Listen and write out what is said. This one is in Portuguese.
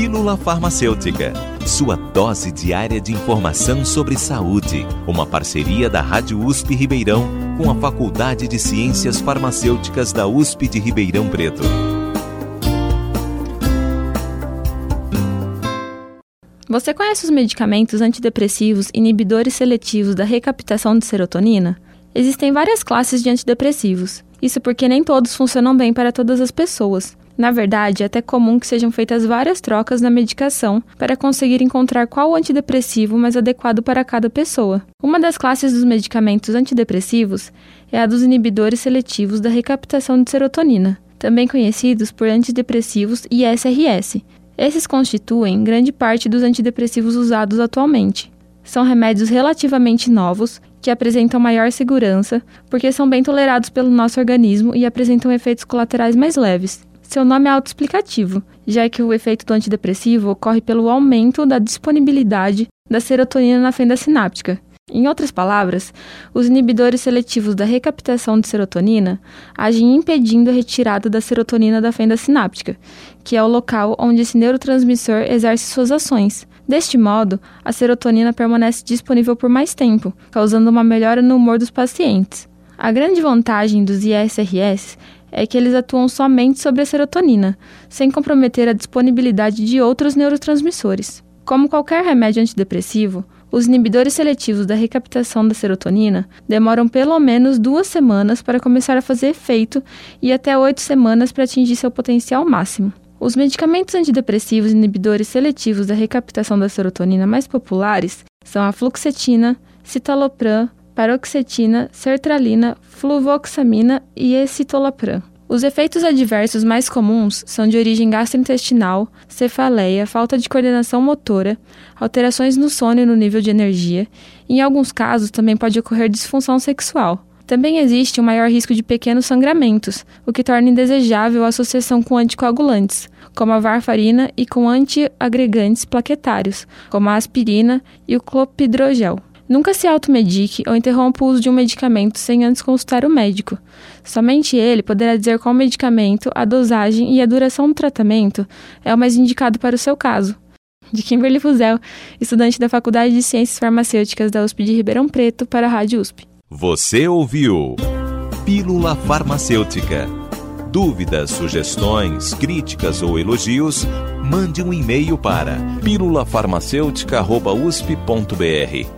Pílula Farmacêutica, sua dose diária de informação sobre saúde. Uma parceria da Rádio USP Ribeirão com a Faculdade de Ciências Farmacêuticas da USP de Ribeirão Preto. Você conhece os medicamentos antidepressivos inibidores seletivos da recaptação de serotonina? Existem várias classes de antidepressivos. Isso porque nem todos funcionam bem para todas as pessoas. Na verdade, é até comum que sejam feitas várias trocas na medicação para conseguir encontrar qual antidepressivo mais adequado para cada pessoa. Uma das classes dos medicamentos antidepressivos é a dos inibidores seletivos da recaptação de serotonina, também conhecidos por antidepressivos e SRS. Esses constituem grande parte dos antidepressivos usados atualmente. São remédios relativamente novos que apresentam maior segurança porque são bem tolerados pelo nosso organismo e apresentam efeitos colaterais mais leves. Seu nome é autoexplicativo, já que o efeito do antidepressivo ocorre pelo aumento da disponibilidade da serotonina na fenda sináptica. Em outras palavras, os inibidores seletivos da recaptação de serotonina agem impedindo a retirada da serotonina da fenda sináptica, que é o local onde esse neurotransmissor exerce suas ações. Deste modo, a serotonina permanece disponível por mais tempo, causando uma melhora no humor dos pacientes. A grande vantagem dos ISRS é que eles atuam somente sobre a serotonina, sem comprometer a disponibilidade de outros neurotransmissores. Como qualquer remédio antidepressivo, os inibidores seletivos da recaptação da serotonina demoram pelo menos duas semanas para começar a fazer efeito e até oito semanas para atingir seu potencial máximo. Os medicamentos antidepressivos inibidores seletivos da recaptação da serotonina mais populares são a fluoxetina, citalopram, paroxetina, sertralina, fluvoxamina e escitalopram. Os efeitos adversos mais comuns são de origem gastrointestinal, cefaleia, falta de coordenação motora, alterações no sono e no nível de energia, e em alguns casos também pode ocorrer disfunção sexual. Também existe um maior risco de pequenos sangramentos, o que torna indesejável a associação com anticoagulantes, como a varfarina, e com antiagregantes plaquetários, como a aspirina e o clopidogrel. Nunca se automedique ou interrompa o uso de um medicamento sem antes consultar o médico. Somente ele poderá dizer qual medicamento, a dosagem e a duração do tratamento é o mais indicado para o seu caso. De Kimberly Fuzel, estudante da Faculdade de Ciências Farmacêuticas da USP de Ribeirão Preto, para a Rádio USP. Você ouviu Pílula Farmacêutica. Dúvidas, sugestões, críticas ou elogios, mande um e-mail para pílulafarmacêutica.usp.br